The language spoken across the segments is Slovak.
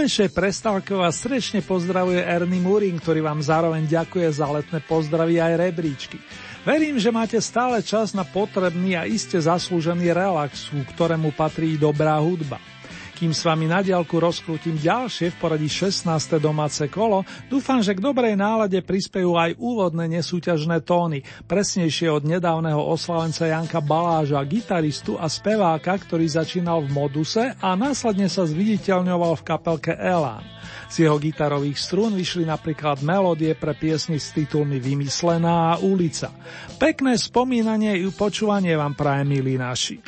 Menšej prestávke vás srdečne pozdravuje Ernie Murin, ktorý vám zároveň ďakuje za letné pozdravy aj rebríčky. Verím, že máte stále čas na potrebný a iste zaslúžený relax, ku ktorému patrí dobrá hudba. Kým s vami na diálku rozkrútim ďalšie v poradí 16. domáce kolo, dúfam, že k dobrej nálade prispejú aj úvodné nesúťažné tóny, presnejšie od nedávneho oslavenca Janka Baláža, gitaristu a speváka, ktorý začínal v Moduse a následne sa zviditeľňoval v kapelke Elán. Z jeho gitarových strún vyšli napríklad melódie pre piesni s titulmi Vymyslená Ulica. Pekné spomínanie i počúvanie vám praje milí naši.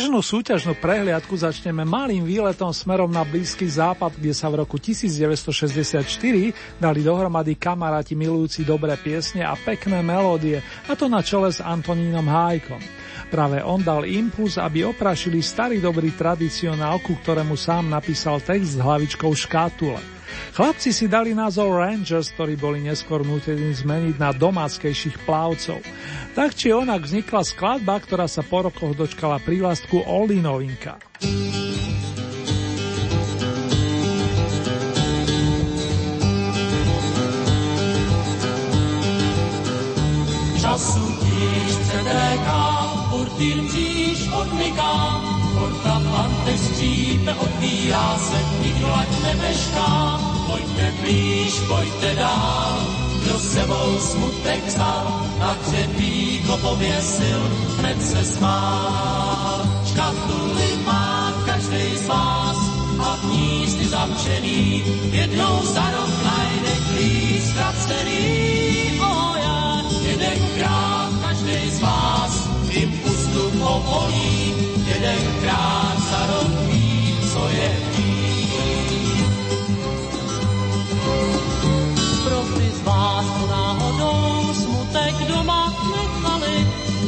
Dnešnú súťažnú prehliadku začneme malým výletom smerom na Blízky západ, kde sa v roku 1964 dali dohromady kamaráti milujúci dobré piesne a pekné melódie, a to na čele s Antonínom Hájkom. Práve on dal impuls, aby oprašili starý dobrý tradicionál, ktorému sám napísal text s hlavičkou škátule. Chlapci si dali názov Rangers, ktorí boli neskôr nutení zmeniť na domáckejších plavcov. Tak či onak vznikla skladba, ktorá sa po rokoch dočkala prívlastku Oldy Novinka. Času tíž předéká, furt jim říš odmyká, Pante skřípe, odbírá se, nikdo ať nemešká. Pojďte blíž, pojďte dál, kdo sebou smutek vzal, na křepíko pověsil, hned se smál. Škatuly má každý z vás a v ní jsi zamčený, jednou za rok najde klíč ztracený. O já, jedenkrát každý z vás, tím pustu povolí, jedenkrát za rok co je Pro ty z vás, náhodou smutek doma nechali,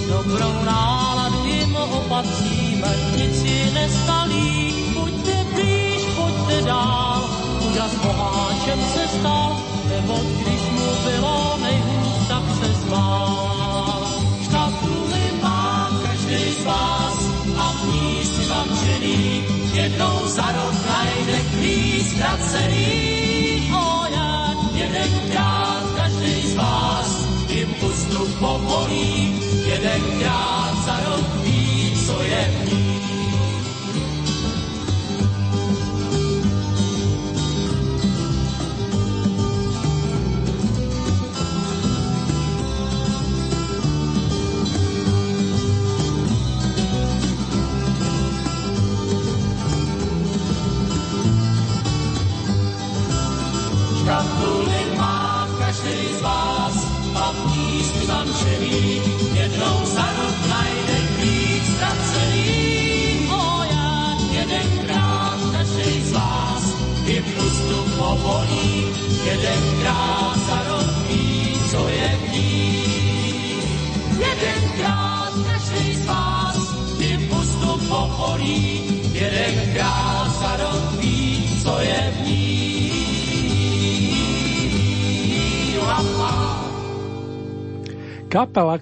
dobrou náladu jim opatříme, nic ji nestalí. Pojďte blíž, pojďte dál, úžas boháčem se stal, nebo když mu bylo nejhůř, tak se zbál. Škatuly má každý z vás, jednou za rok najde klíč ztracený. O jak jedenkrát každý z vás jim ústup povolí, jedenkrát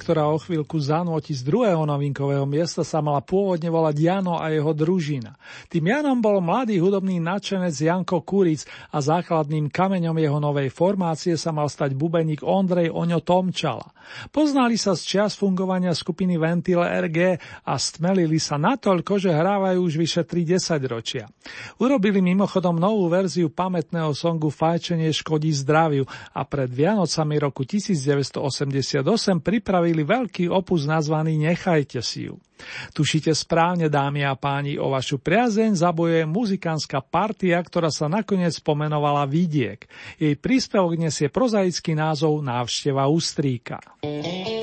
ktorá o chvíľku zanúti z druhého novinkového miesta, sa mala pôvodne volať Jano a jeho družina. Tým Janom bol mladý hudobný nadšenec Janko Kuric a základným kameňom jeho novej formácie sa mal stať bubeník Ondrej Oňo Tomčala. Poznali sa z čias fungovania skupiny Ventile RG a stmelili sa natoľko, že hrávajú už vyše 30 ročia. Urobili mimochodom novú verziu pamätného songu Fajčenie škodí zdraviu a pred Vianocami roku 1988 pripravili veľký opus nazvaný Nechajte si ju. Tušite správne, dámy a páni, o vašu priazeň zabojuje muzikánska partia, ktorá sa nakoniec pomenovala Vidiek. Jej príspevok nesie prozaický názov Návšteva Ústríka. Príjemné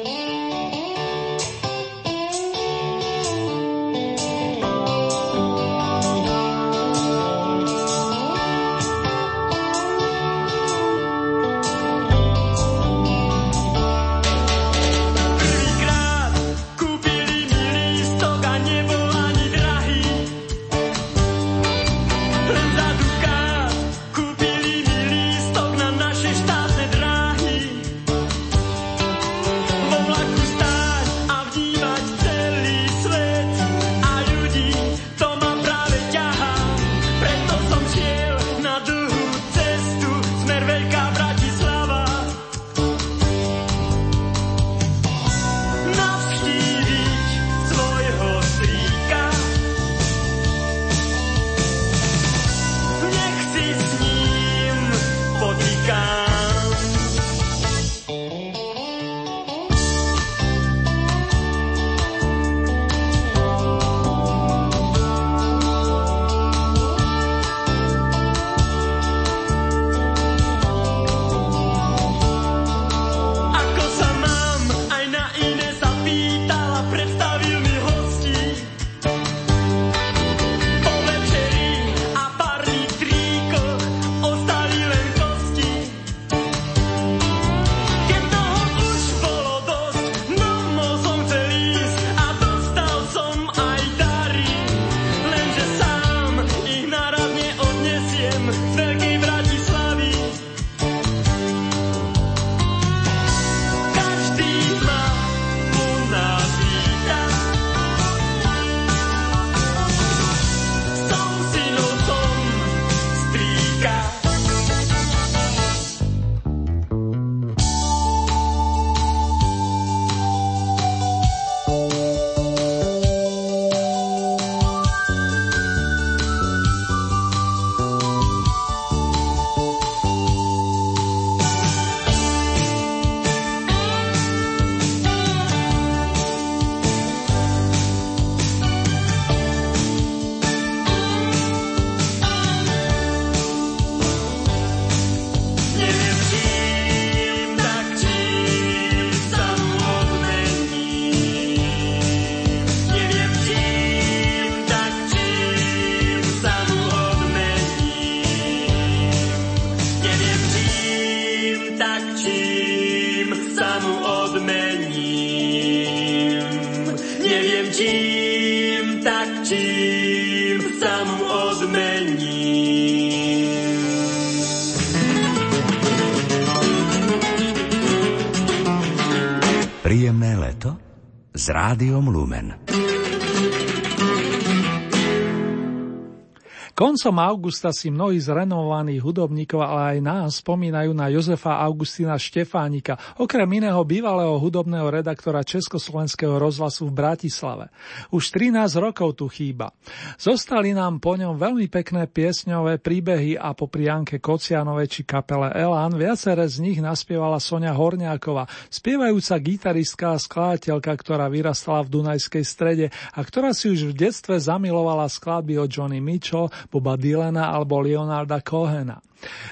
Koncom augusta si mnohí z renovovaných hudobníkov, ale aj nás spomínajú na Jozefa Augustina Štefánika, okrem iného bývalého hudobného redaktora Československého rozhlasu v Bratislave. Už 13 rokov tu chýba. Zostali nám po ňom veľmi pekné piesňové príbehy a po prianke Kocianovej či kapele Elan viaceré z nich naspievala Sonia Horňáková, spievajúca gitaristka a skladateľka, ktorá vyrastala v Dunajskej strede a ktorá si už v detstve zamilovala skladby od Johnny Mitchell, Boba Dylana alebo Leonarda Cohena.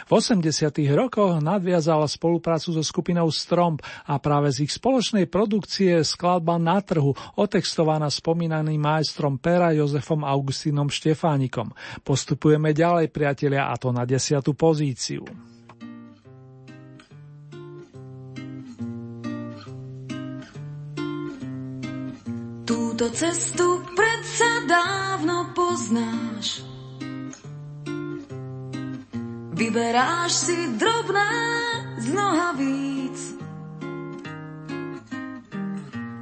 V 80. rokoch nadviazala spoluprácu so skupinou Stromp a práve z ich spoločnej produkcie je skladba na trhu, otextovaná spomínaným majstrom Pera Jozefom Augustínom Štefánikom. Postupujeme ďalej, priatelia, a to na desiatu pozíciu. Túto cestu predsa dávno poznáš Vyberáš si drobné z nohavíc.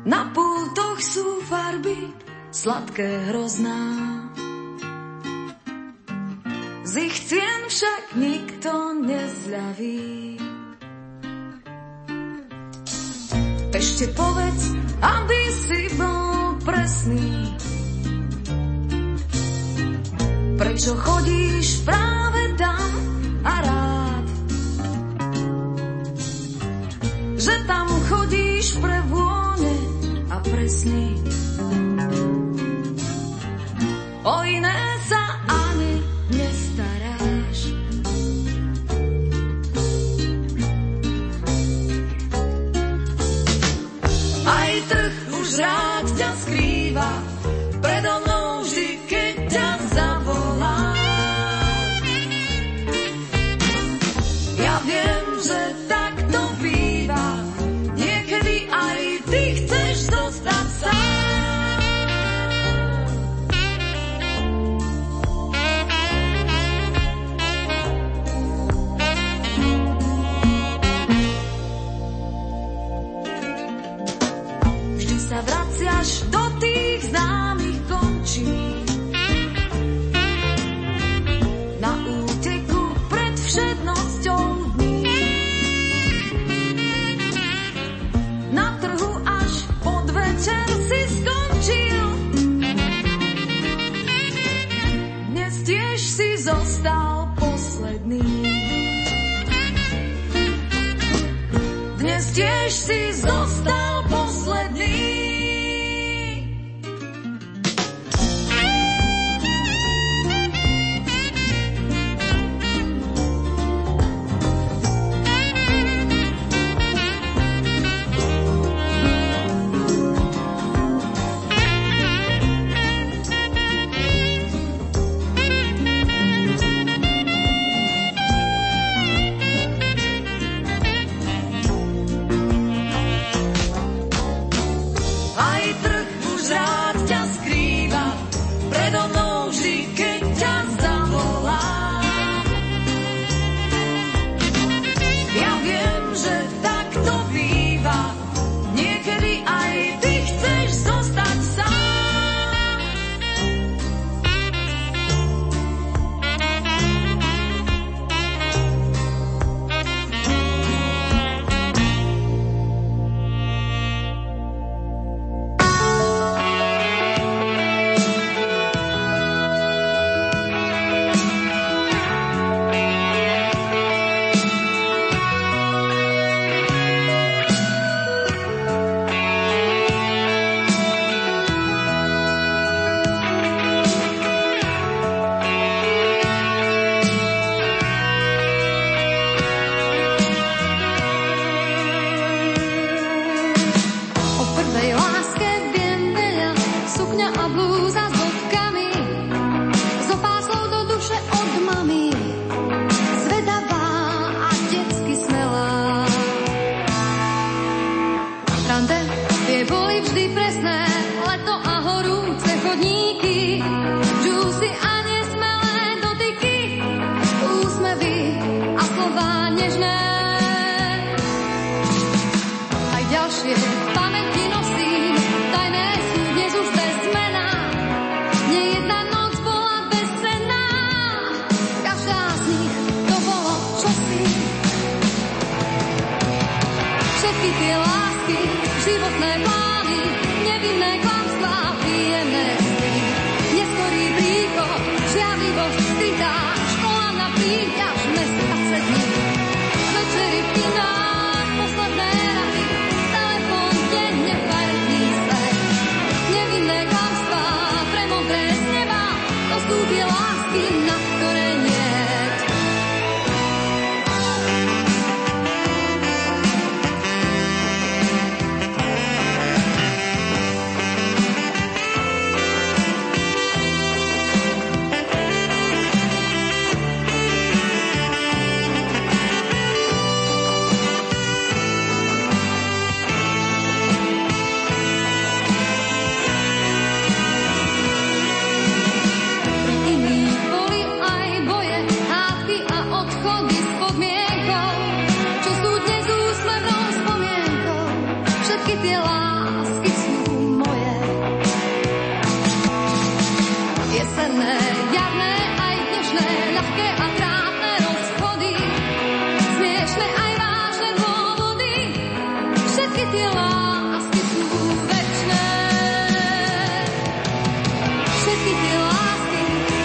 Na pultoch sú farby sladké hrozná. Z ich cien však nikto nezľaví. Ešte povedz, aby si bol presný. Prečo chodíš a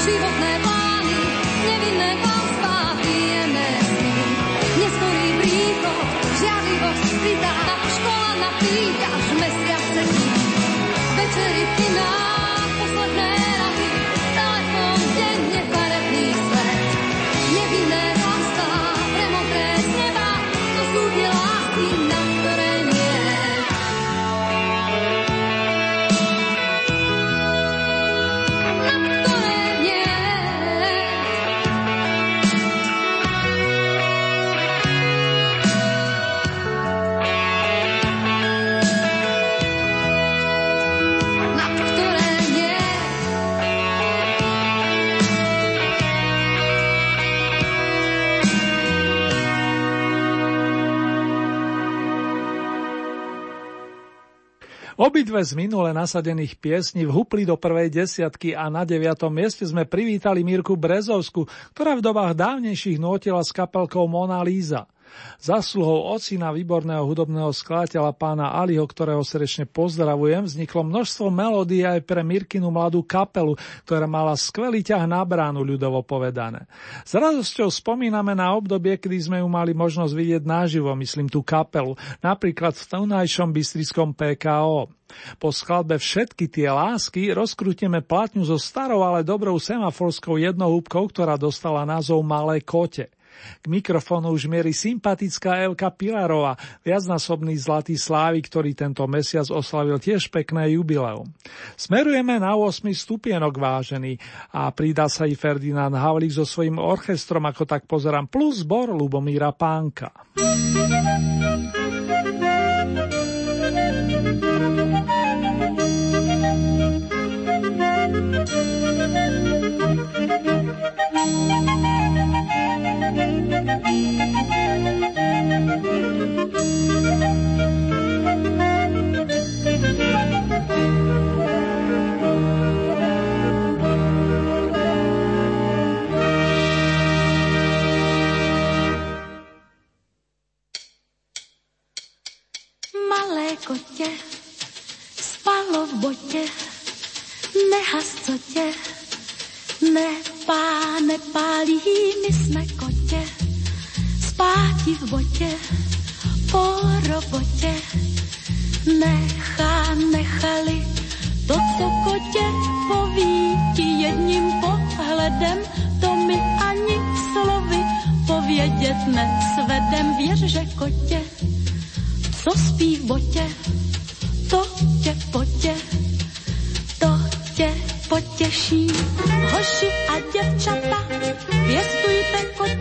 životné plány, nevinné pásma pijeme sny. Neskorý príchod, žiarlivosť škola napýta, až mesiace dní. Večery v kinách Obidve z minule nasadených piesní vhupli do prvej desiatky a na deviatom mieste sme privítali Mirku Brezovsku, ktorá v dobách dávnejších notila s kapelkou Mona Lisa. Zasluhou ocina výborného hudobného skladateľa pána Aliho, ktorého srdečne pozdravujem, vzniklo množstvo melódií aj pre Mirkinu mladú kapelu, ktorá mala skvelý ťah na bránu, ľudovo povedané. S radosťou spomíname na obdobie, kedy sme ju mali možnosť vidieť naživo, myslím tú kapelu, napríklad v tunajšom bystrickom PKO. Po skladbe Všetky tie lásky rozkrútime platňu so starou, ale dobrou semaforskou jednohúbkou, ktorá dostala názov Malé kote. K mikrofónu už mierí sympatická Elka Pilarová, viacnásobný zlatý slávy, ktorý tento mesiac oslavil tiež pekné jubileum. Smerujeme na 8 stupienok vážený a pridá sa i Ferdinand Havlík so svojím orchestrom, ako tak pozerám, plus zbor Lubomíra Pánka. Kotě, spalo v botě, nehas co tě, nepá, nepálí, my jsme kotě, spáti v botě, po robotě, nechá, nechali, to, co kotě poví ti jedním pohledem, to mi ani slovy povědět nesvedem, věř, že kotě, co spí v botě, to tě potě, to tě potěší. Hoši a děvčata, pěstujte koťata,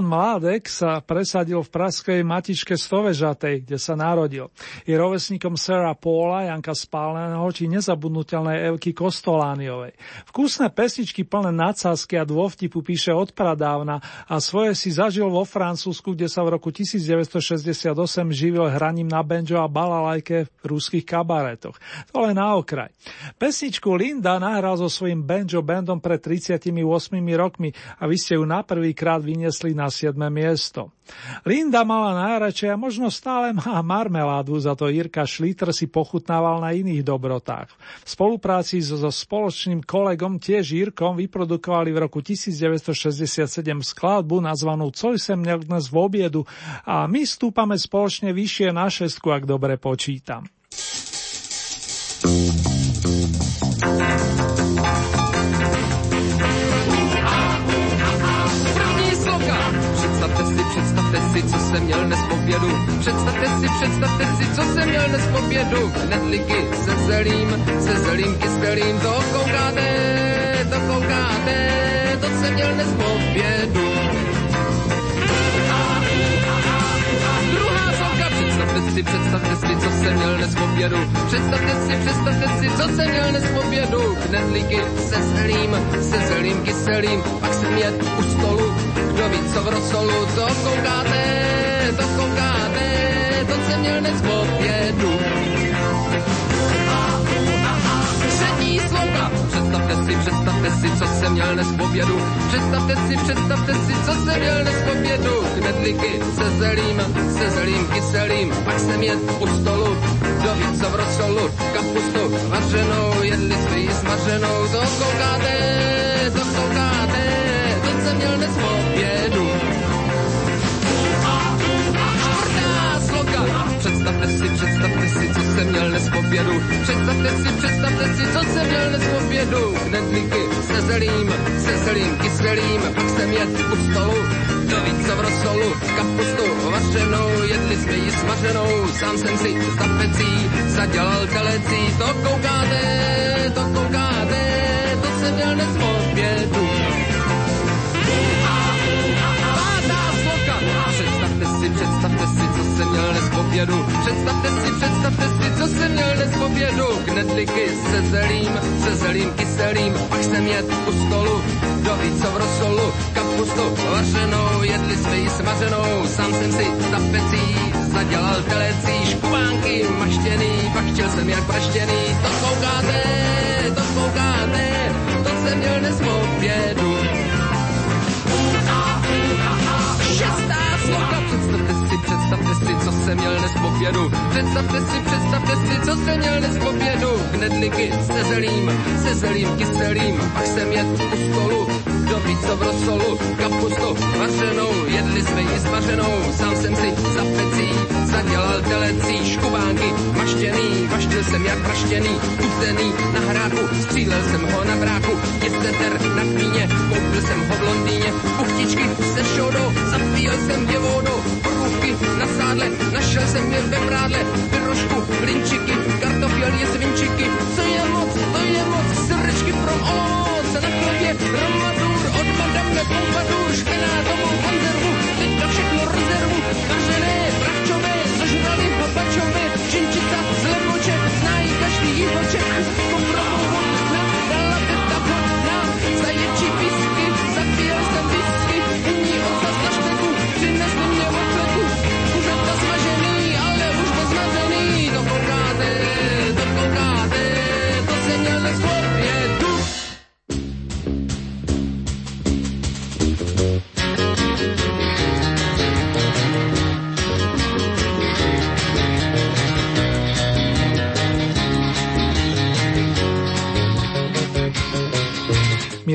Ivan Mládek sa presadil v praskej matičke Stovežatej, kde sa narodil. Je rovesníkom Sarah Paula, Janka Spáleného či nezabudnutelnej Evky Kostolániovej. Vkusné pesničky plné nadsázky a dôvtipu píše od pradávna a svoje si zažil vo Francúzsku, kde sa v roku 1968 živil hraním na banjo a balalajke v ruských kabaretoch. To len na okraj. Pesničku Linda nahral so svojím banjo bandom pred 38 rokmi a vy ste ju na prvý krát vyniesli na 7. miesto. Linda mala najradšej a možno stále má marmeládu, za to Jirka Šlítr si pochutnával na iných dobrotách. V spolupráci so, spoločným kolegom tiež Jirkom vyprodukovali v roku 1967 skladbu nazvanú Co sem dnes v obiedu a my stúpame spoločne vyššie na šestku, ak dobre počítam. Jsem měl dnes v. Představte si, představte si, co jsem měl dnes v obědu. Se zelím, se zelím kyselým. To koukáte, to koukáte, to jsem měl dnes v obědu. Představte si, představte si, co jsem měl dnes v obědu. Představte si, představte si, co jsem měl dnes v obědu. Knedlíky se zelím, se zelím kyselým. Pak jsem jet u stolu, kdo ví, co v rosolu. To koukáte, to jsem měl dnes. Představte si, představte si, co jsem měl dnes v obědu. Představte si, představte si, co jsem měl dnes v obědu. Knedlíky se zelím, se zelím kyselým, pak jsem jet u stolu, do víc v rosolu, kapustu vařenou, jedli jsme ji smaženou, to koukáte, to koukáte, to jsem měl dnes v obědu. Představte si, představte si, co jsem měl dnes obědu. Představte si, představte si, co jsem měl dnes obědu. Knedlíky se zelím, se zelím kyselým, pak jsem jet u stolu. Do více v rosolu, kapustu vařenou, jedli jsme ji smaženou. Sám jsem si za pecí zadělal telecí. To koukáte, to koukáte, to jsem měl dnes obědu. Pátá představte si, představte si, měl dnes v. Představte si, představte si, co jsem měl dnes v obědu. Se zelím, se zelím kyselým, pak jsem jet u stolu, do více v rosolu, kapustu vařenou, jedli jsme ji smaženou, sám jsem si za pecí zadělal telecí, škubánky maštěný, pak chtěl jsem jak praštěný, to koukáte, to koukáte, to jsem měl dnes v. co jsem měl dnes obědu. Představte si, představte si, co jsem měl dnes obědu. Knedlíky se zelím, se zelím kyselým, pak jsem jet u stolu, do víco v rosolu, kapustu vařenou, jedli jsme ji smaženou, sám jsem si za pecí zadělal telecí, škubánky. Maštěný, vaštil jsem jak praštěný, utený na hráku, střílel jsem ho na bráku, je ter na kvíně, koupil jsem ho v Londýně, uchtičky se šodou,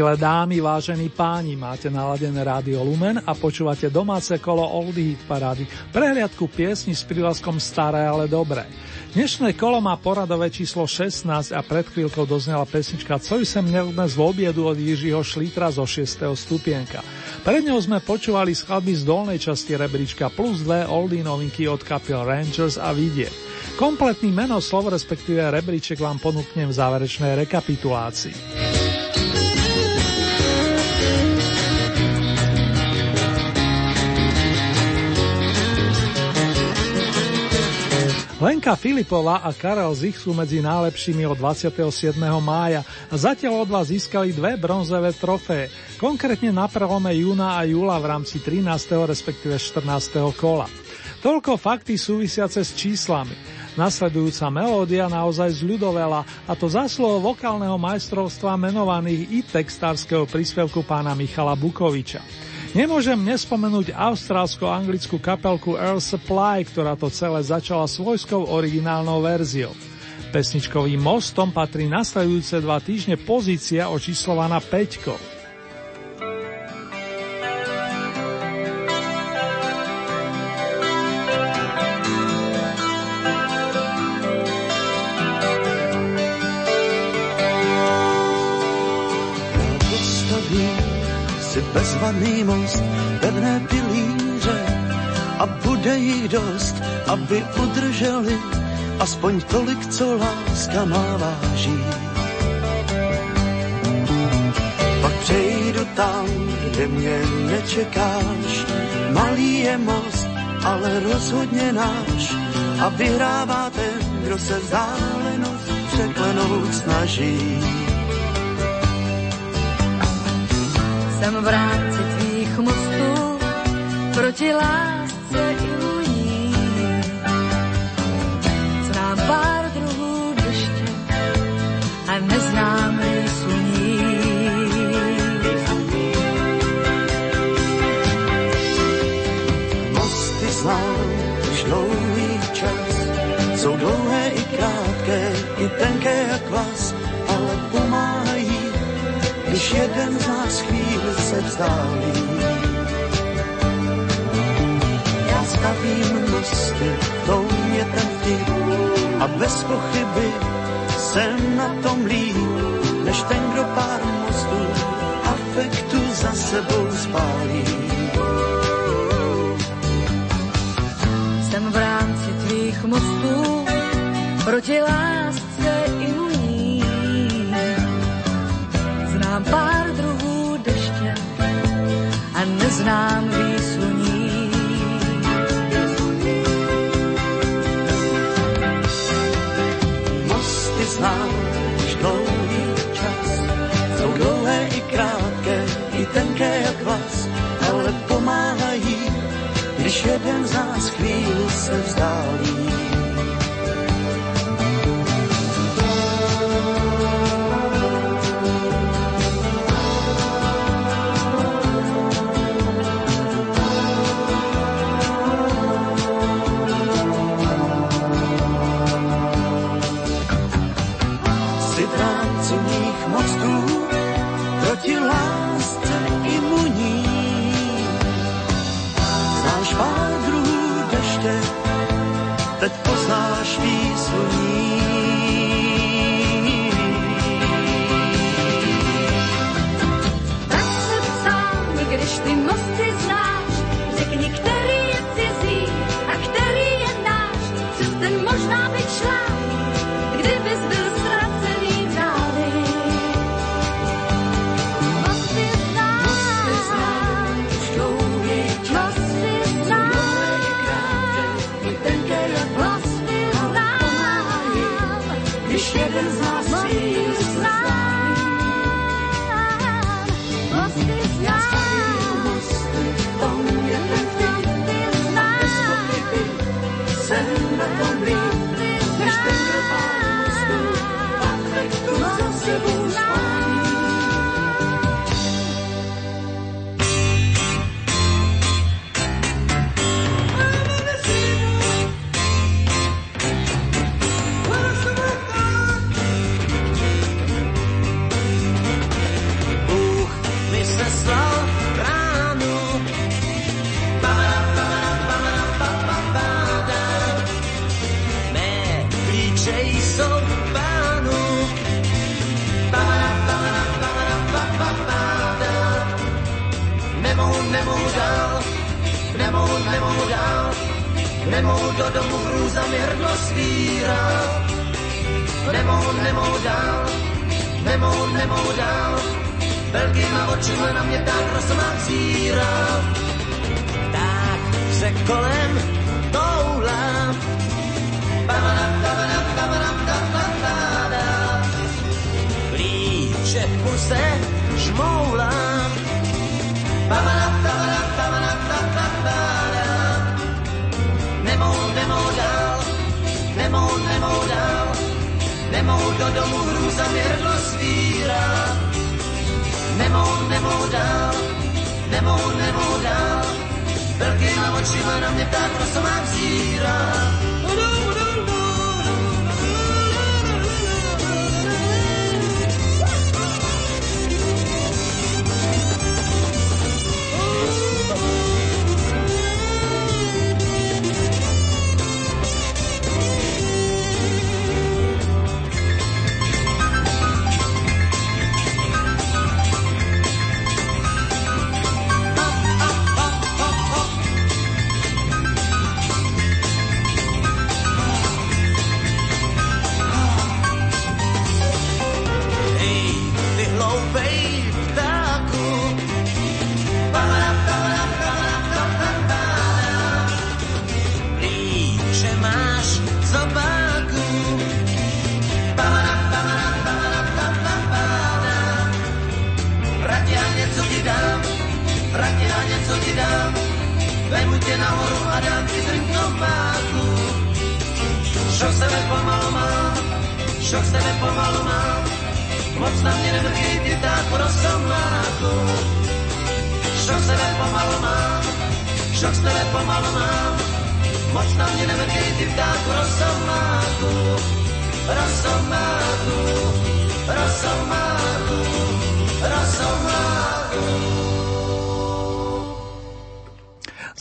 Milé dámy, vážení páni, máte naladené rádio Lumen a počúvate domáce kolo Oldie Hit Parády, prehliadku piesni s prívlaskom Staré, ale dobré. Dnešné kolo má poradové číslo 16 a pred chvíľkou doznela pesnička Co sem dnes v obiedu od Jiřího Šlítra zo 6. stupienka. Pred ňou sme počúvali skladby z dolnej časti rebríčka plus dve oldie novinky od kapiel Rangers a Vidiek. Kompletný meno slov respektíve rebríček vám ponúknem v záverečnej rekapitulácii. Lenka Filipová a Karel Zich sú medzi najlepšími od 27. mája a zatiaľ od vás získali dve bronzové trofé, konkrétne na prelome júna a júla v rámci 13. respektíve 14. kola. Toľko fakty súvisiace s číslami. Nasledujúca melódia naozaj zľudovela a to zasluho vokálneho majstrovstva menovaných i textárskeho príspevku pána Michala Bukoviča. Nemôžem nespomenúť austrálsko-anglickú kapelku Earl Supply, ktorá to celé začala svojskou originálnou verziou. Pesničkovým mostom patrí nasledujúce dva týždne pozícia očíslovaná 5. bezvaný most, pevné pilíře a bude jich dost, aby udrželi aspoň tolik, co láska má váží. Pak přejdu tam, kde mě nečekáš, malý je most, ale rozhodně náš a vyhrává ten, kdo se vzdálenost překlenout snaží. Jsem v rámci tvých mostů proti lásce iluní. Znám pár druhů deště a neznám sluní. Mosty znám už dlouhý čas, jsou dlouhé i krátké, i tenké jak vás, ale pomáhají, když jeden z nás chvíli se vzdálí. Já stavím mosty, to mě ten vtip a bez pochyby jsem na tom líp, než ten, kdo pár mostů afektu za sebou spálí. Jsem v rámci tvých mostů proti lásce i uní. Znám pár ten neznám výsluní. Mosty znám už dlouhý čas, jsou dlouhé i krátké, i tenké jak vlas, ale pomáhají, když jeden z nás chvíli se vzdálí.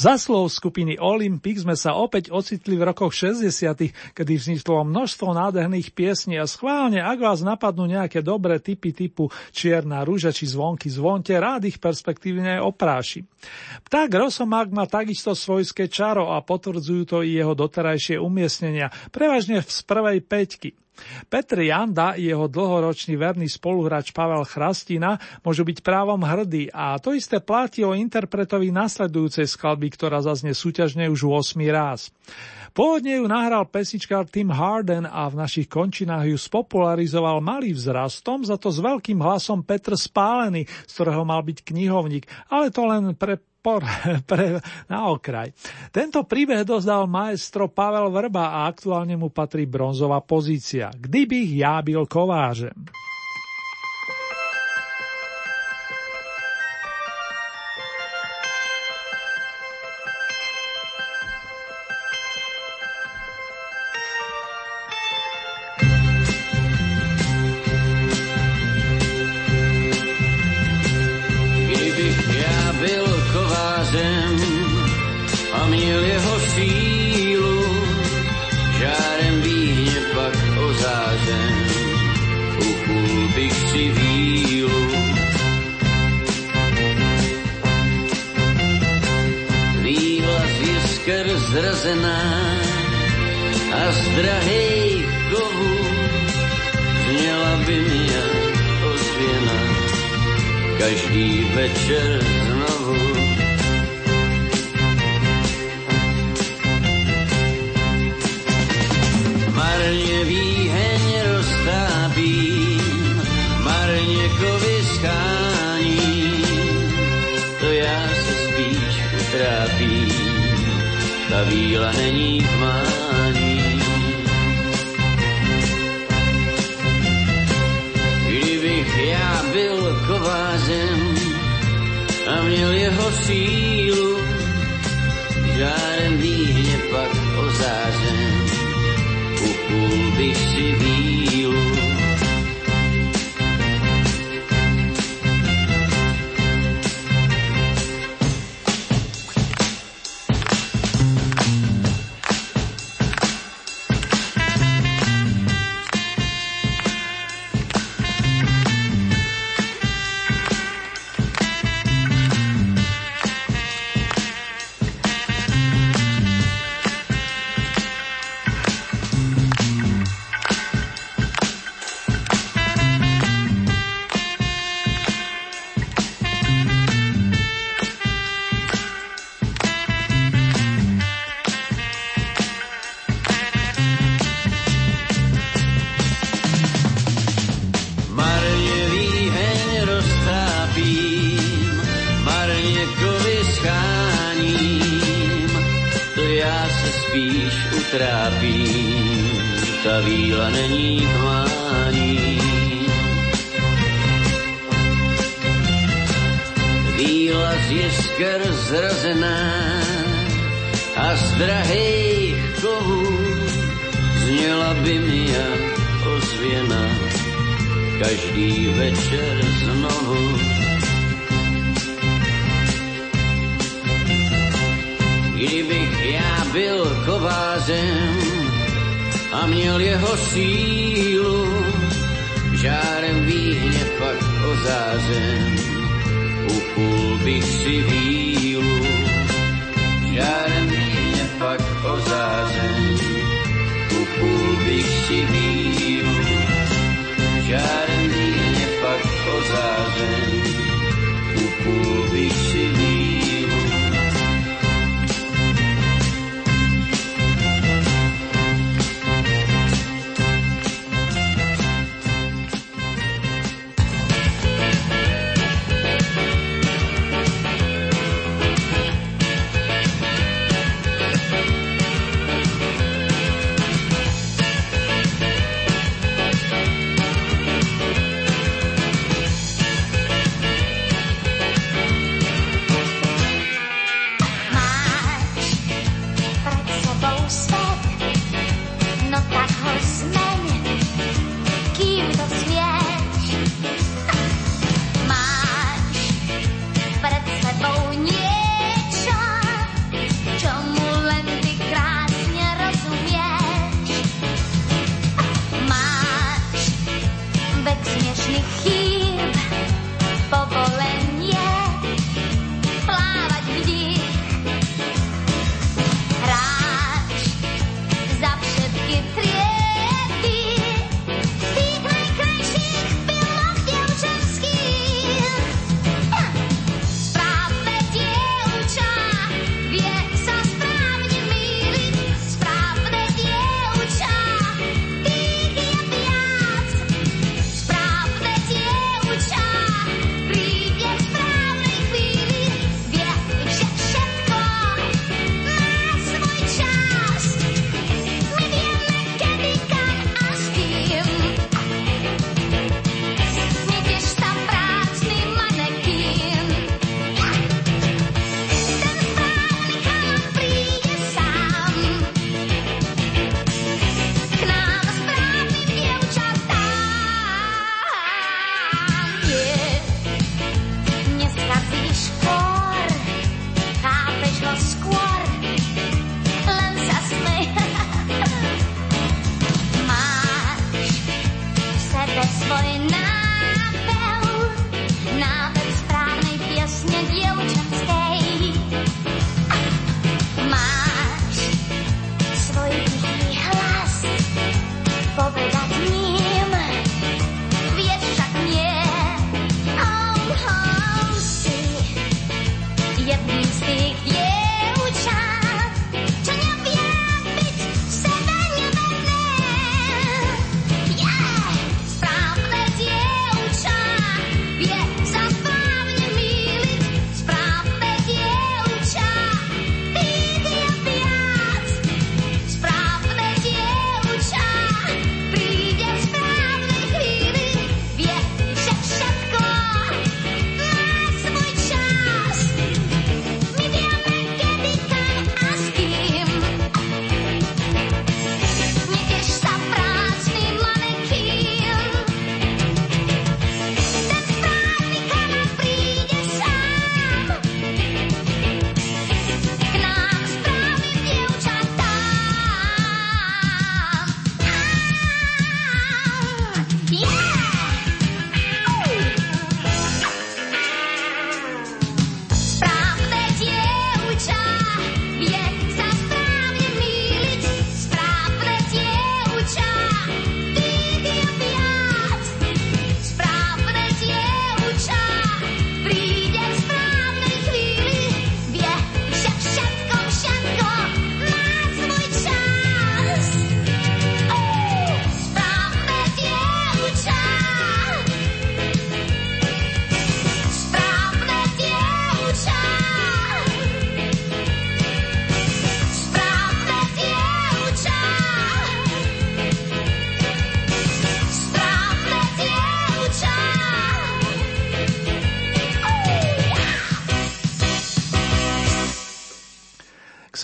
Za slov skupiny Olympic sme sa opäť ocitli v rokoch 60., kedy vzniklo množstvo nádherných piesní a schválne, ak vás napadnú nejaké dobré typy typu Čierna rúža či Zvonky zvonte, rád ich perspektívne opráši. Pták Rosomák má takisto svojské čaro a potvrdzujú to i jeho doterajšie umiestnenia, prevažne z prvej peťky. Petr Janda i jeho dlhoročný verný spoluhráč Pavel Chrastina môžu byť právom hrdí a to isté platí o interpretovi nasledujúcej skladby, ktorá zazne súťažne už 8 raz. Pôvodne ju nahral pesničkár Tim Harden a v našich končinách ju spopularizoval malý vzrastom, za to s veľkým hlasom Petr Spálený, z ktorého mal byť knihovník, ale to len pre por, pre, na okraj. Tento príbeh dozdal maestro Pavel Vrba a aktuálne mu patrí bronzová pozícia. Kdybych ja byl kovážem.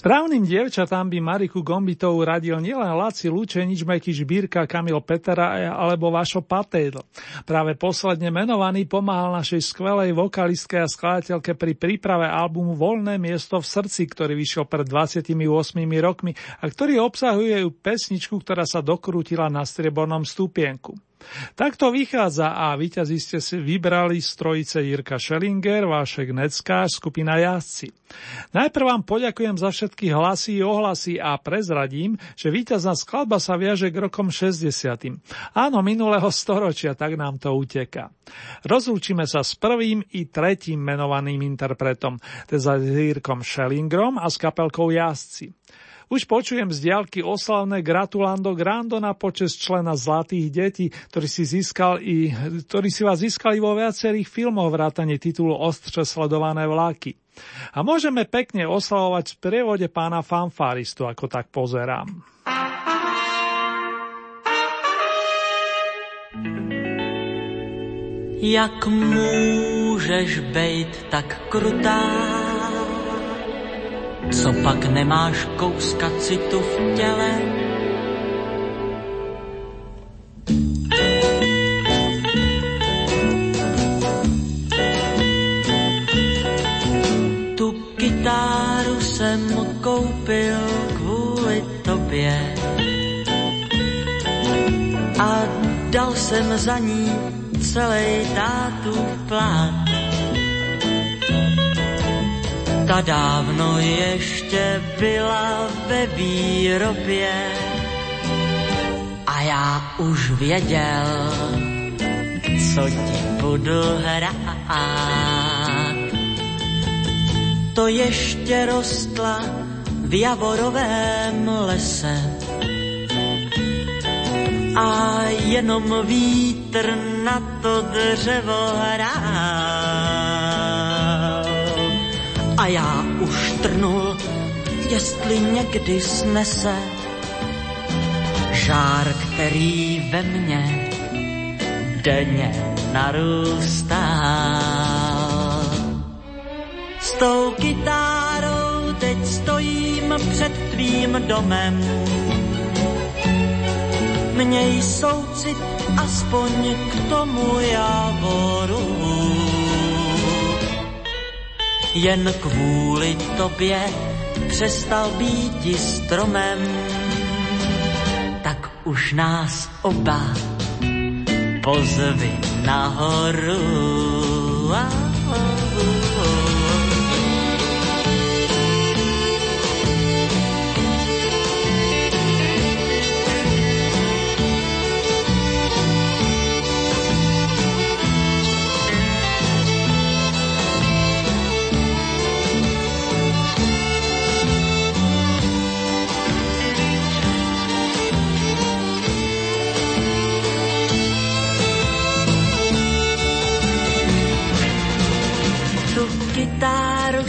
Správnym dievčatám by Mariku Gombitovú radil nielen Laci Lučenič, Meky Žbírka, Kamil Petera alebo Vašo Patédl. Práve posledne menovaný pomáhal našej skvelej vokalistke a skladateľke pri príprave albumu Voľné miesto v srdci, ktorý vyšiel pred 28 rokmi a ktorý obsahuje pesničku, ktorá sa dokrútila na striebornom stupienku. Takto vychádza a víťazí ste si vybrali z trojice Jirka Schellinger, Vášek Necká, skupina Jazdci. Najprv vám poďakujem za všetky hlasy i ohlasy a prezradím, že víťazná skladba sa viaže k rokom 60. Áno, minulého storočia, tak nám to uteká. Rozlúčime sa s prvým i tretím menovaným interpretom, teda s Jirkom Schellingrom a s kapelkou Jazdci. Už počujem z diálky oslavné gratulando grando na počas člena Zlatých detí, ktorý si, získal i, ktorý si vás získali vo viacerých filmoch vrátane titulu Ostře sledované vláky. A môžeme pekne oslavovať v prievode pána fanfáristu, ako tak pozerám. Jak môžeš bejt tak krutá? Co pak nemáš kouska citu v těle? Tu kytáru jsem koupil kvůli tobě a dal jsem za ní celý tátu plát ta dávno ještě byla ve výrobě a já už věděl, co ti budu hrát. To ještě rostla v javorovém lese a jenom vítr na to dřevo hrál a já už trnul, jestli někdy snese žár, který ve mně denně narůstá. S tou kytárou teď stojím před tvým domem. Měj soucit aspoň k tomu javoru jen kvůli tobě přestal být stromem, tak už nás oba pozvi nahoru. Ah.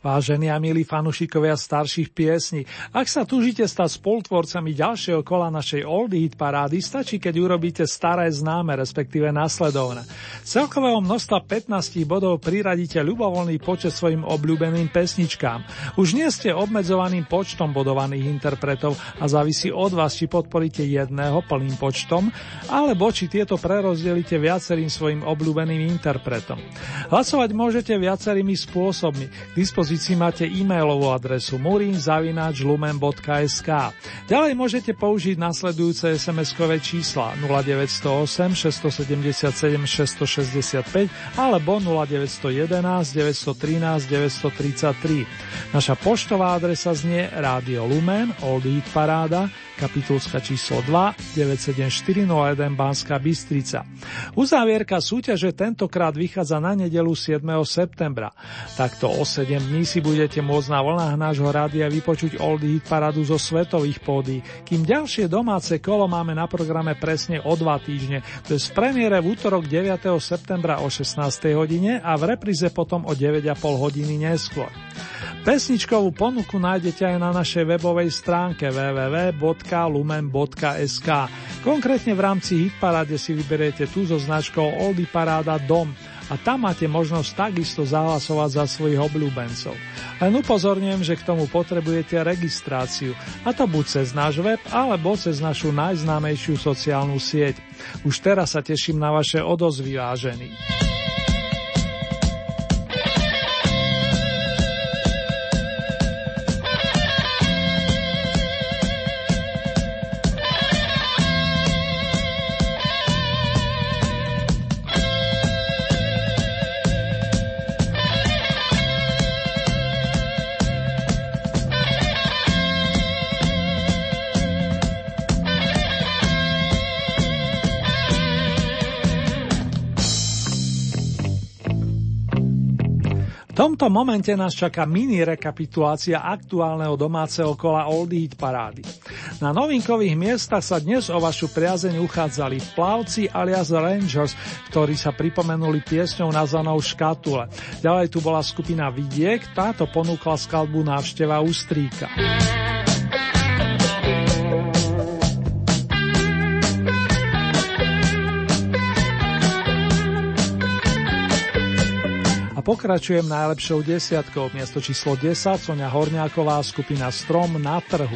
Vážení a milí fanušikovia starších piesní, ak sa túžite stať spolutvorcami ďalšieho kola našej Old Hit parády, stačí, keď urobíte staré známe, respektíve následovné. Celkového množstva 15 bodov priradíte ľubovoľný počet svojim obľúbeným pesničkám. Už nie ste obmedzovaným počtom bodovaných interpretov a závisí od vás, či podporíte jedného plným počtom, alebo či tieto prerozdelíte viacerým svojim obľúbeným interpretom. Hlasovať môžete viacerými spôsobmi. K dispozícii máte e-mailovú adresu murinzavinačlumen.sk. Ďalej môžete použiť nasledujúce SMS-kové čísla 0908 677 665 alebo 0911 913 933. Naša poštová adresa znie Radio Lumen, Old Paráda, kapitulska číslo 2, 97401 Banská Bystrica. Uzávierka súťaže tentokrát vychádza na nedelu 7. septembra. Takto o 7 dní si budete môcť na vlnách nášho rádia vypočuť Old Hit paradu zo svetových pódy, kým ďalšie domáce kolo máme na programe presne o dva týždne, to je z premiére v útorok 9. septembra o 16. hodine a v repríze potom o 9,5 hodiny neskôr. Pesničkovú ponuku nájdete aj na našej webovej stránke www.lumen.sk. Konkrétne v rámci Hitparade si vyberiete tú so značkou Oldy Paráda Dom a tam máte možnosť takisto zahlasovať za svojich obľúbencov. Len upozorňujem, že k tomu potrebujete registráciu, a to buď cez náš web, alebo cez našu najznámejšiu sociálnu sieť. Už teraz sa teším na vaše odozvy vážení. Tomto momente nás čaká mini rekapitulácia aktuálneho domáceho kola Old Hit parády. Na novinkových miestach sa dnes o vašu priazeň uchádzali plavci alias Rangers, ktorí sa pripomenuli piesňou nazvanou Škatule. Ďalej tu bola skupina Vidiek, táto ponúkla skladbu Návšteva Ustríka. Pokračujem najlepšou desiatkou. Miesto číslo 10 Sonia Horňáková skupina Strom na trhu.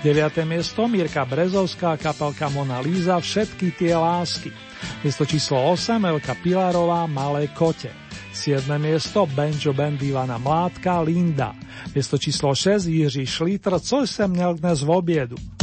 9. miesto Mirka Brezovská kapelka Mona Líza Všetky tie lásky. Miesto číslo 8 Elka Pilarová Malé kote. 7. miesto Benjo Band Ivana Mládka Linda. Miesto číslo 6 Jiří Šlítr Co som měl dnes v obiedu.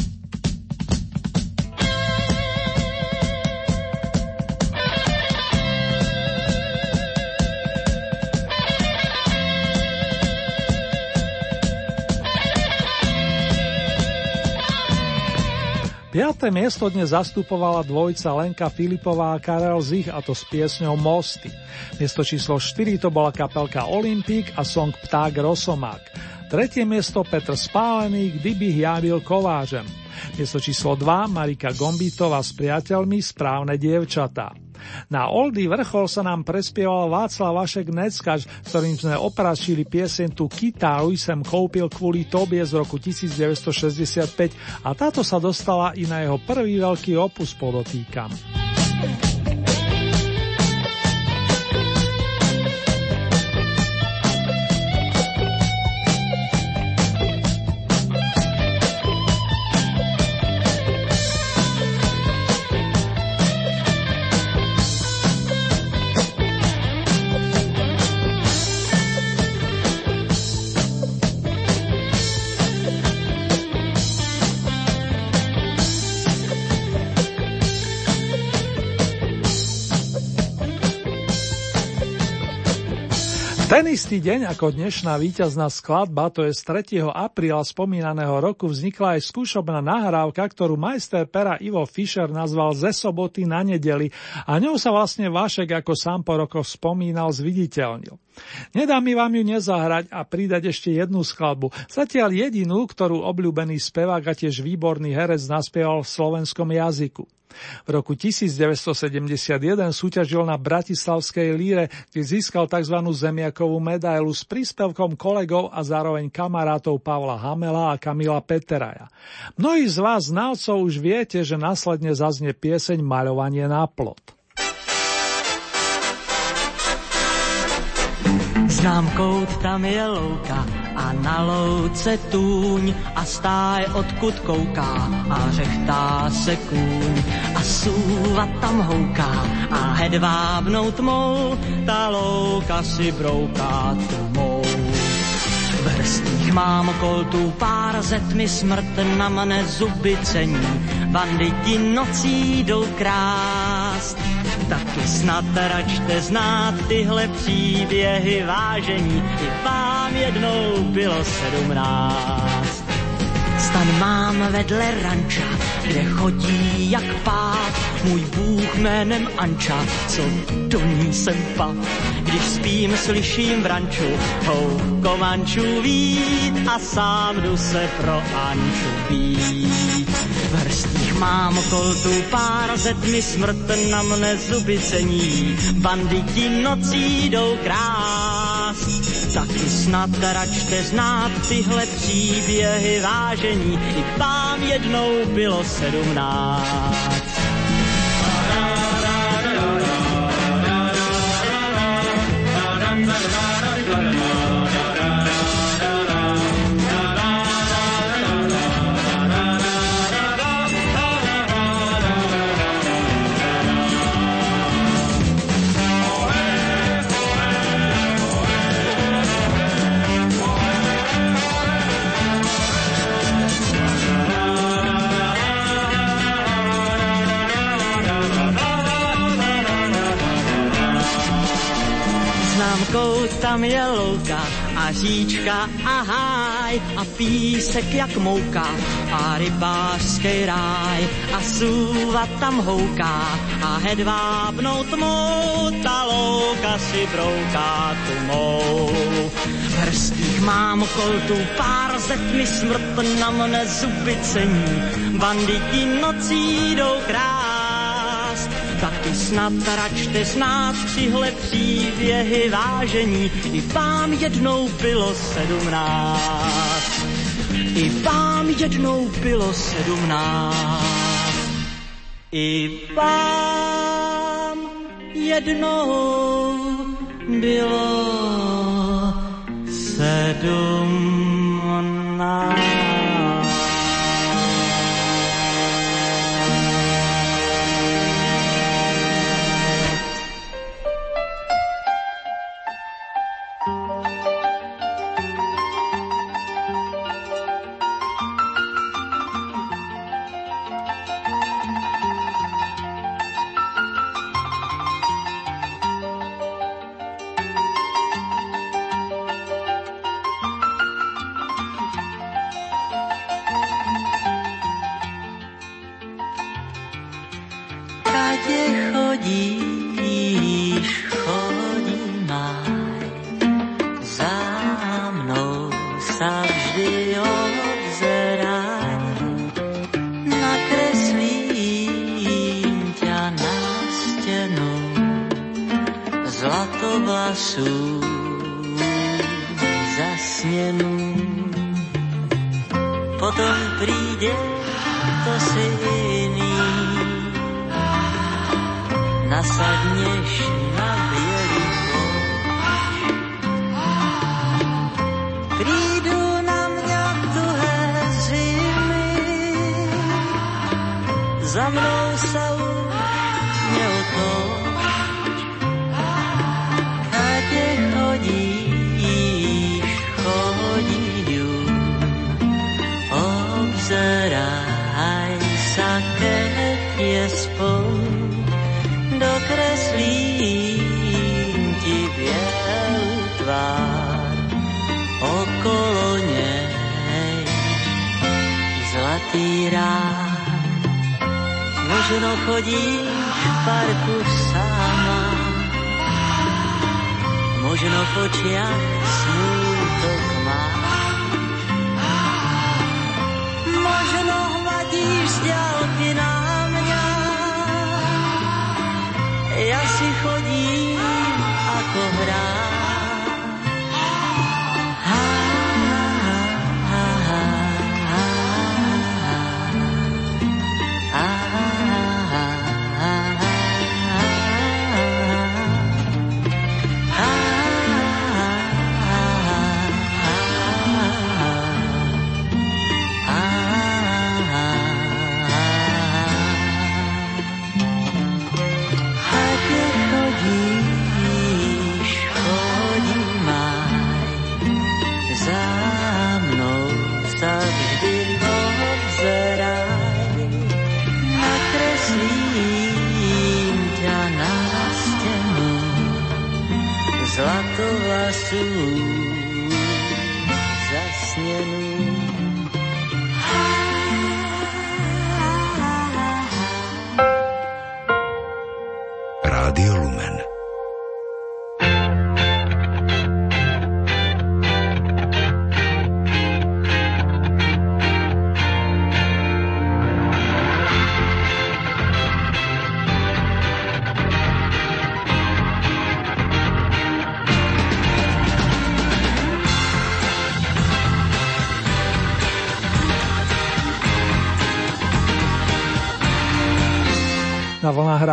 5. miesto dnes zastupovala dvojica Lenka Filipová a Karel Zich a to s piesňou Mosty. Miesto číslo 4 to bola kapelka Olympik a song Pták Rosomák. Tretie miesto Petr Spálený, kdyby ja byl kovážem. Miesto číslo 2 Marika Gombitová s priateľmi Správne dievčatá. Na Oldy vrchol sa nám prespieval Václav Vašek Neckač, ktorým sme opračili piesen tu Kitáru sem koupil kvôli tobie z roku 1965 a táto sa dostala i na jeho prvý veľký opus podotýkam. Istý deň ako dnešná víťazná skladba, to je z 3. apríla spomínaného roku, vznikla aj skúšobná nahrávka, ktorú majster pera Ivo Fischer nazval Ze soboty na nedeli a ňou sa vlastne Vašek, ako sám po rokoch spomínal, zviditeľnil. Nedá mi vám ju nezahrať a pridať ešte jednu skladbu, zatiaľ jedinú, ktorú obľúbený spevák a tiež výborný herec naspieval v slovenskom jazyku. V roku 1971 súťažil na Bratislavskej líre, kde získal tzv. zemiakovú medailu s príspevkom kolegov a zároveň kamarátov Pavla Hamela a Kamila Peteraja. Mnohí z vás znalcov už viete, že následne zaznie pieseň Maľovanie na plot. Znám kout, tam je louka a na louce tůň a stáj odkud kouká a řechtá se kůň a súva tam houká a hedvábnou tmou ta louka si brouká tmou. V hrstích mám koltu pár zetmi smrt na mne zuby cení, banditi nocí jdou krást taky snad račte znát tyhle příběhy vážení, i vám jednou bylo sedmnáct. Stan mám vedle ranča, kde chodí jak pát, můj bůh jménem Anča, co do ní jsem pat. Když spím, slyším v ranču, hou komančů vít a sám jdu se pro Anču být. V hrstích mám koltu pár zetmi smrt na mne zuby cení, banditi nocí jdou krás. Taky snad račte znát tyhle příběhy vážení, i vám jednou bylo sedmnáct. tam a říčka a háj a písek jak mouka a rybářský ráj a súva tam houká a hedvábnou tmou ta louka si brouká tmou. V hrstích mám koltu pár zetmi smrt na mne zuby cení, banditi nocí jdou krát snad račte znát tyhle příběhy vážení. I vám jednou bylo sedmnáct. I vám jednou bylo sedmnáct. I vám jednou bylo sedmnáct. alespoň dokreslím ti bielu tvár okolo nej zlatý rád. Možno chodíš v parku sama, možno v očiach smútok má. Možno hladíš ďalej ja si chodím ako hrám.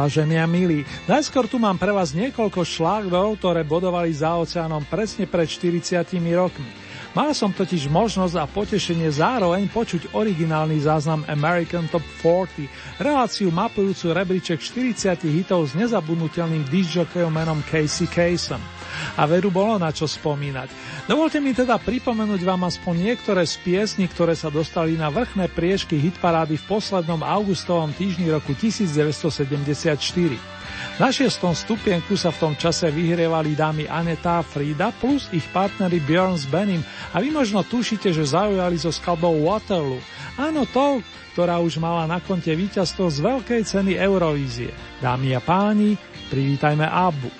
Vážení a milí, najskôr tu mám pre vás niekoľko šlágrov, ktoré bodovali za oceánom presne pred 40 rokmi. Mal som totiž možnosť a potešenie zároveň počuť originálny záznam American Top 40, reláciu mapujúcu rebríček 40 hitov s nezabudnutelným disjokejom menom Casey Kasem. A veru bolo na čo spomínať. Dovolte mi teda pripomenúť vám aspoň niektoré z piesní, ktoré sa dostali na vrchné priečky hitparády v poslednom augustovom týždni roku 1974. Na šiestom stupienku sa v tom čase vyhrievali dámy Aneta a Frida plus ich partnery Björn s Benim a vy možno tušíte, že zaujali so skladbou Waterloo. Áno, to, ktorá už mala na konte víťazstvo z veľkej ceny Eurovízie. Dámy a páni, privítajme Abu.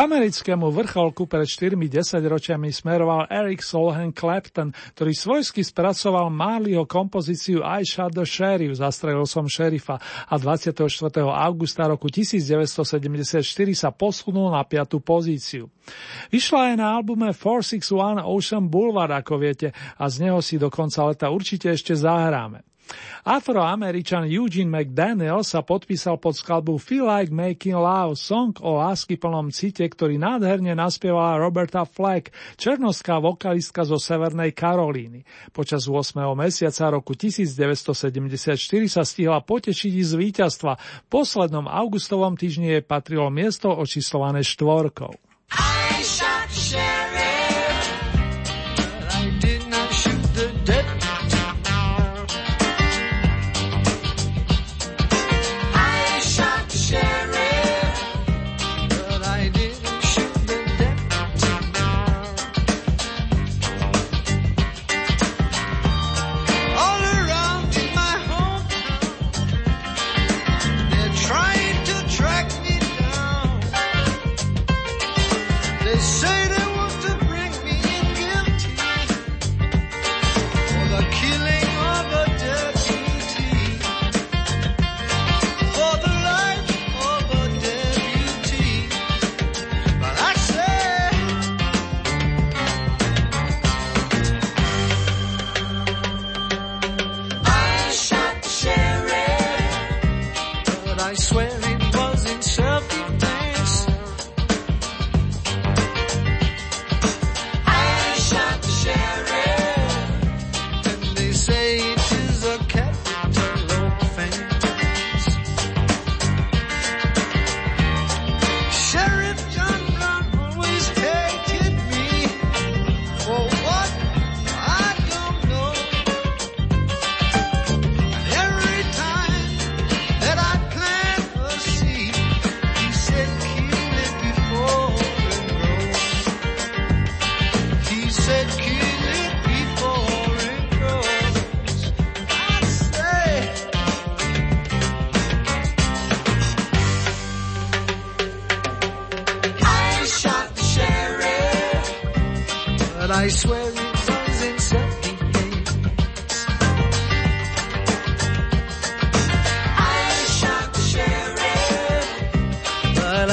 Americkému vrcholku pred 4 ročiami smeroval Eric Solheim Clapton, ktorý svojsky spracoval Marleyho kompozíciu I Shot the Sheriff, zastrelil som šerifa a 24. augusta roku 1974 sa posunul na 5. pozíciu. Vyšla aj na albume 461 Ocean Boulevard, ako viete, a z neho si do konca leta určite ešte zahráme. Afroameričan Eugene McDaniel sa podpísal pod skladbu Feel Like Making Love, song o lásky plnom cite, ktorý nádherne naspievala Roberta Fleck, černoská vokalistka zo Severnej Karolíny. Počas 8. mesiaca roku 1974 sa stihla potešiť z víťazstva. V poslednom augustovom týždni jej patrilo miesto očíslované štvorkou.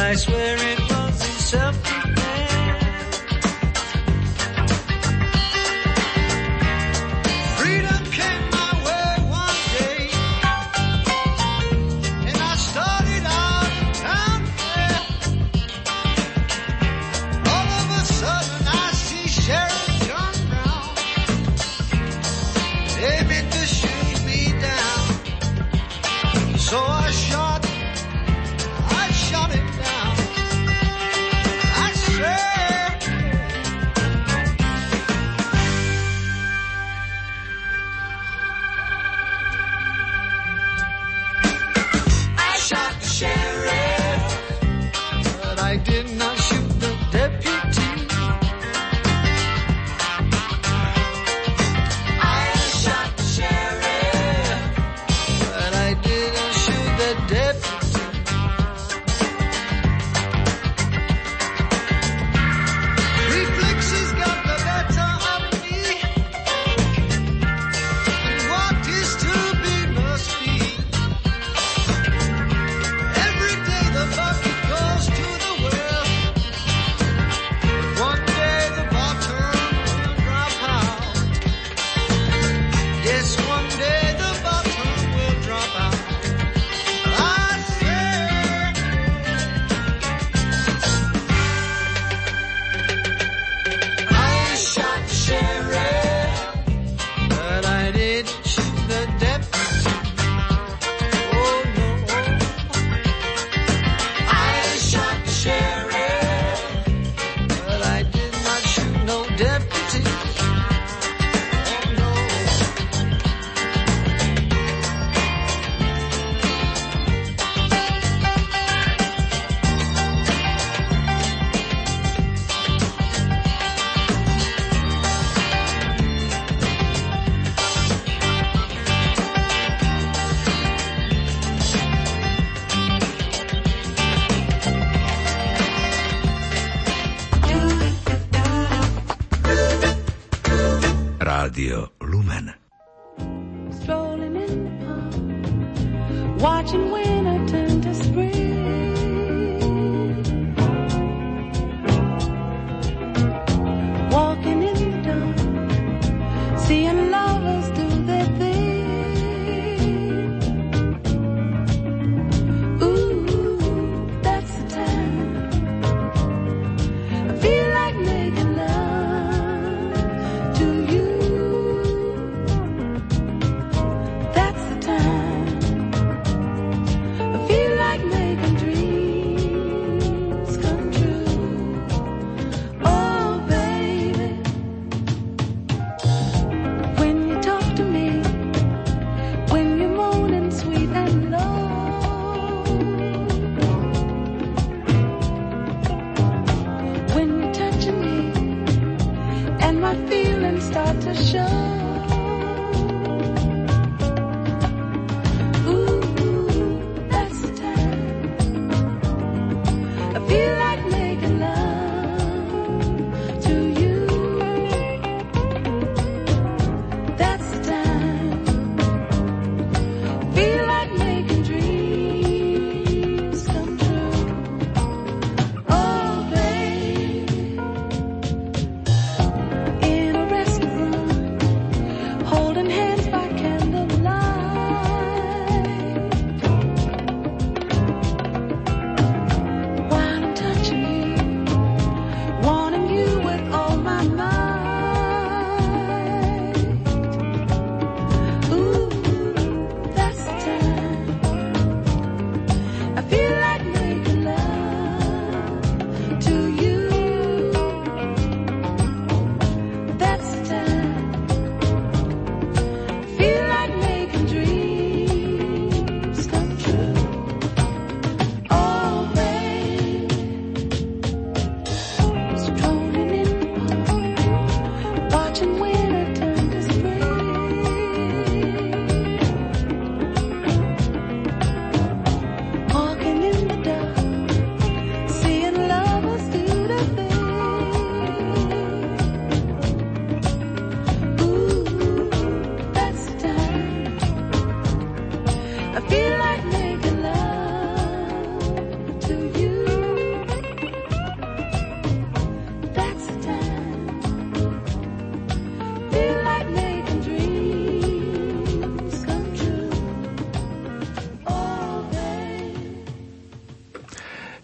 I swear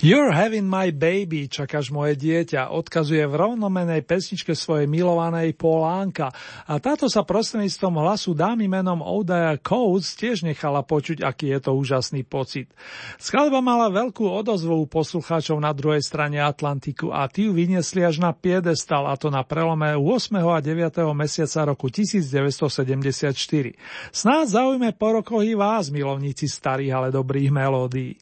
You're having my baby, čakáš moje dieťa, odkazuje v rovnomenej pesničke svojej milovanej Polánka a táto sa prostredníctvom hlasu dámy menom Odaya Coates tiež nechala počuť, aký je to úžasný pocit. Skladba mala veľkú odozvu u poslucháčov na druhej strane Atlantiku a tí ju vyniesli až na piedestal a to na prelome 8. a 9. mesiaca roku 1974. Snáď zaujme po rokoch i vás, milovníci starých, ale dobrých melódií.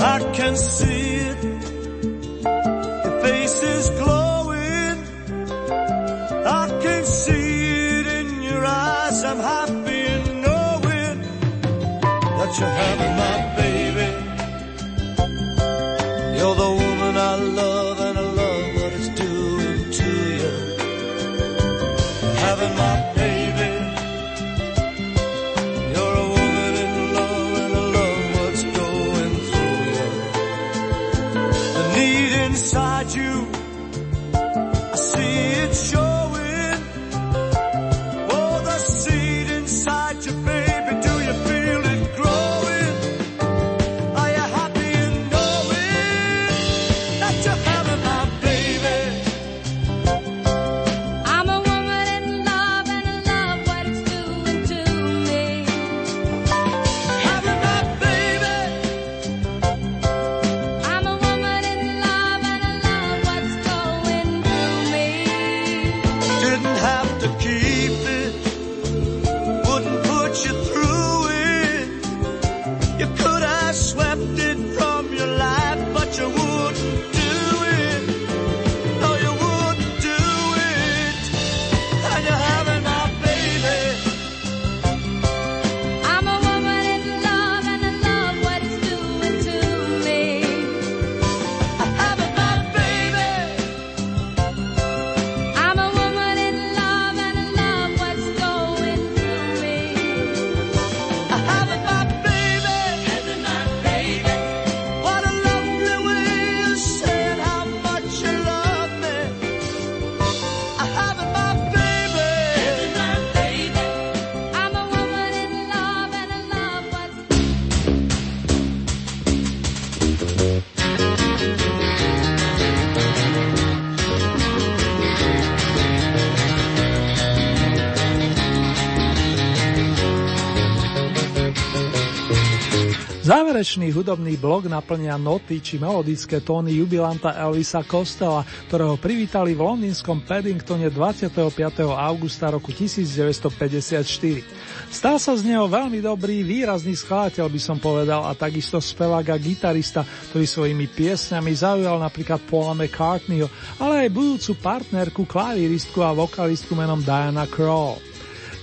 I can see it. Your face is glowing. I can see it in your eyes. I'm happy in knowing that you're having my baby. You're the Záverečný hudobný blok naplňa noty či melodické tóny jubilanta Elvisa Costela, ktorého privítali v londýnskom Paddingtone 25. augusta roku 1954. Stal sa z neho veľmi dobrý, výrazný skladateľ by som povedal a takisto spevák a gitarista, ktorý svojimi piesňami zaujal napríklad Paula McCartneyho, ale aj budúcu partnerku, klavíristku a vokalistku menom Diana Krall.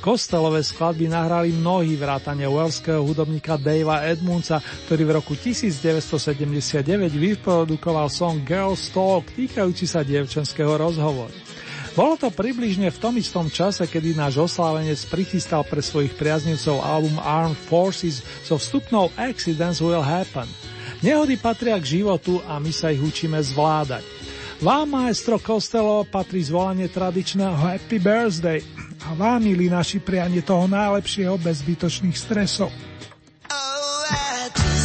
Kostelové skladby nahrali mnohí vrátane welského hudobníka Davea Edmundsa, ktorý v roku 1979 vyprodukoval song Girls Talk týkajúci sa dievčenského rozhovoru. Bolo to približne v tom istom čase, kedy náš oslávenec prichystal pre svojich priaznivcov album Armed Forces so vstupnou Accidents Will Happen. Nehody patria k životu a my sa ich učíme zvládať. Vám, maestro Costello, patrí zvolanie tradičného Happy Birthday a vám, milí naši prianie toho najlepšieho bez zbytočných stresov. Now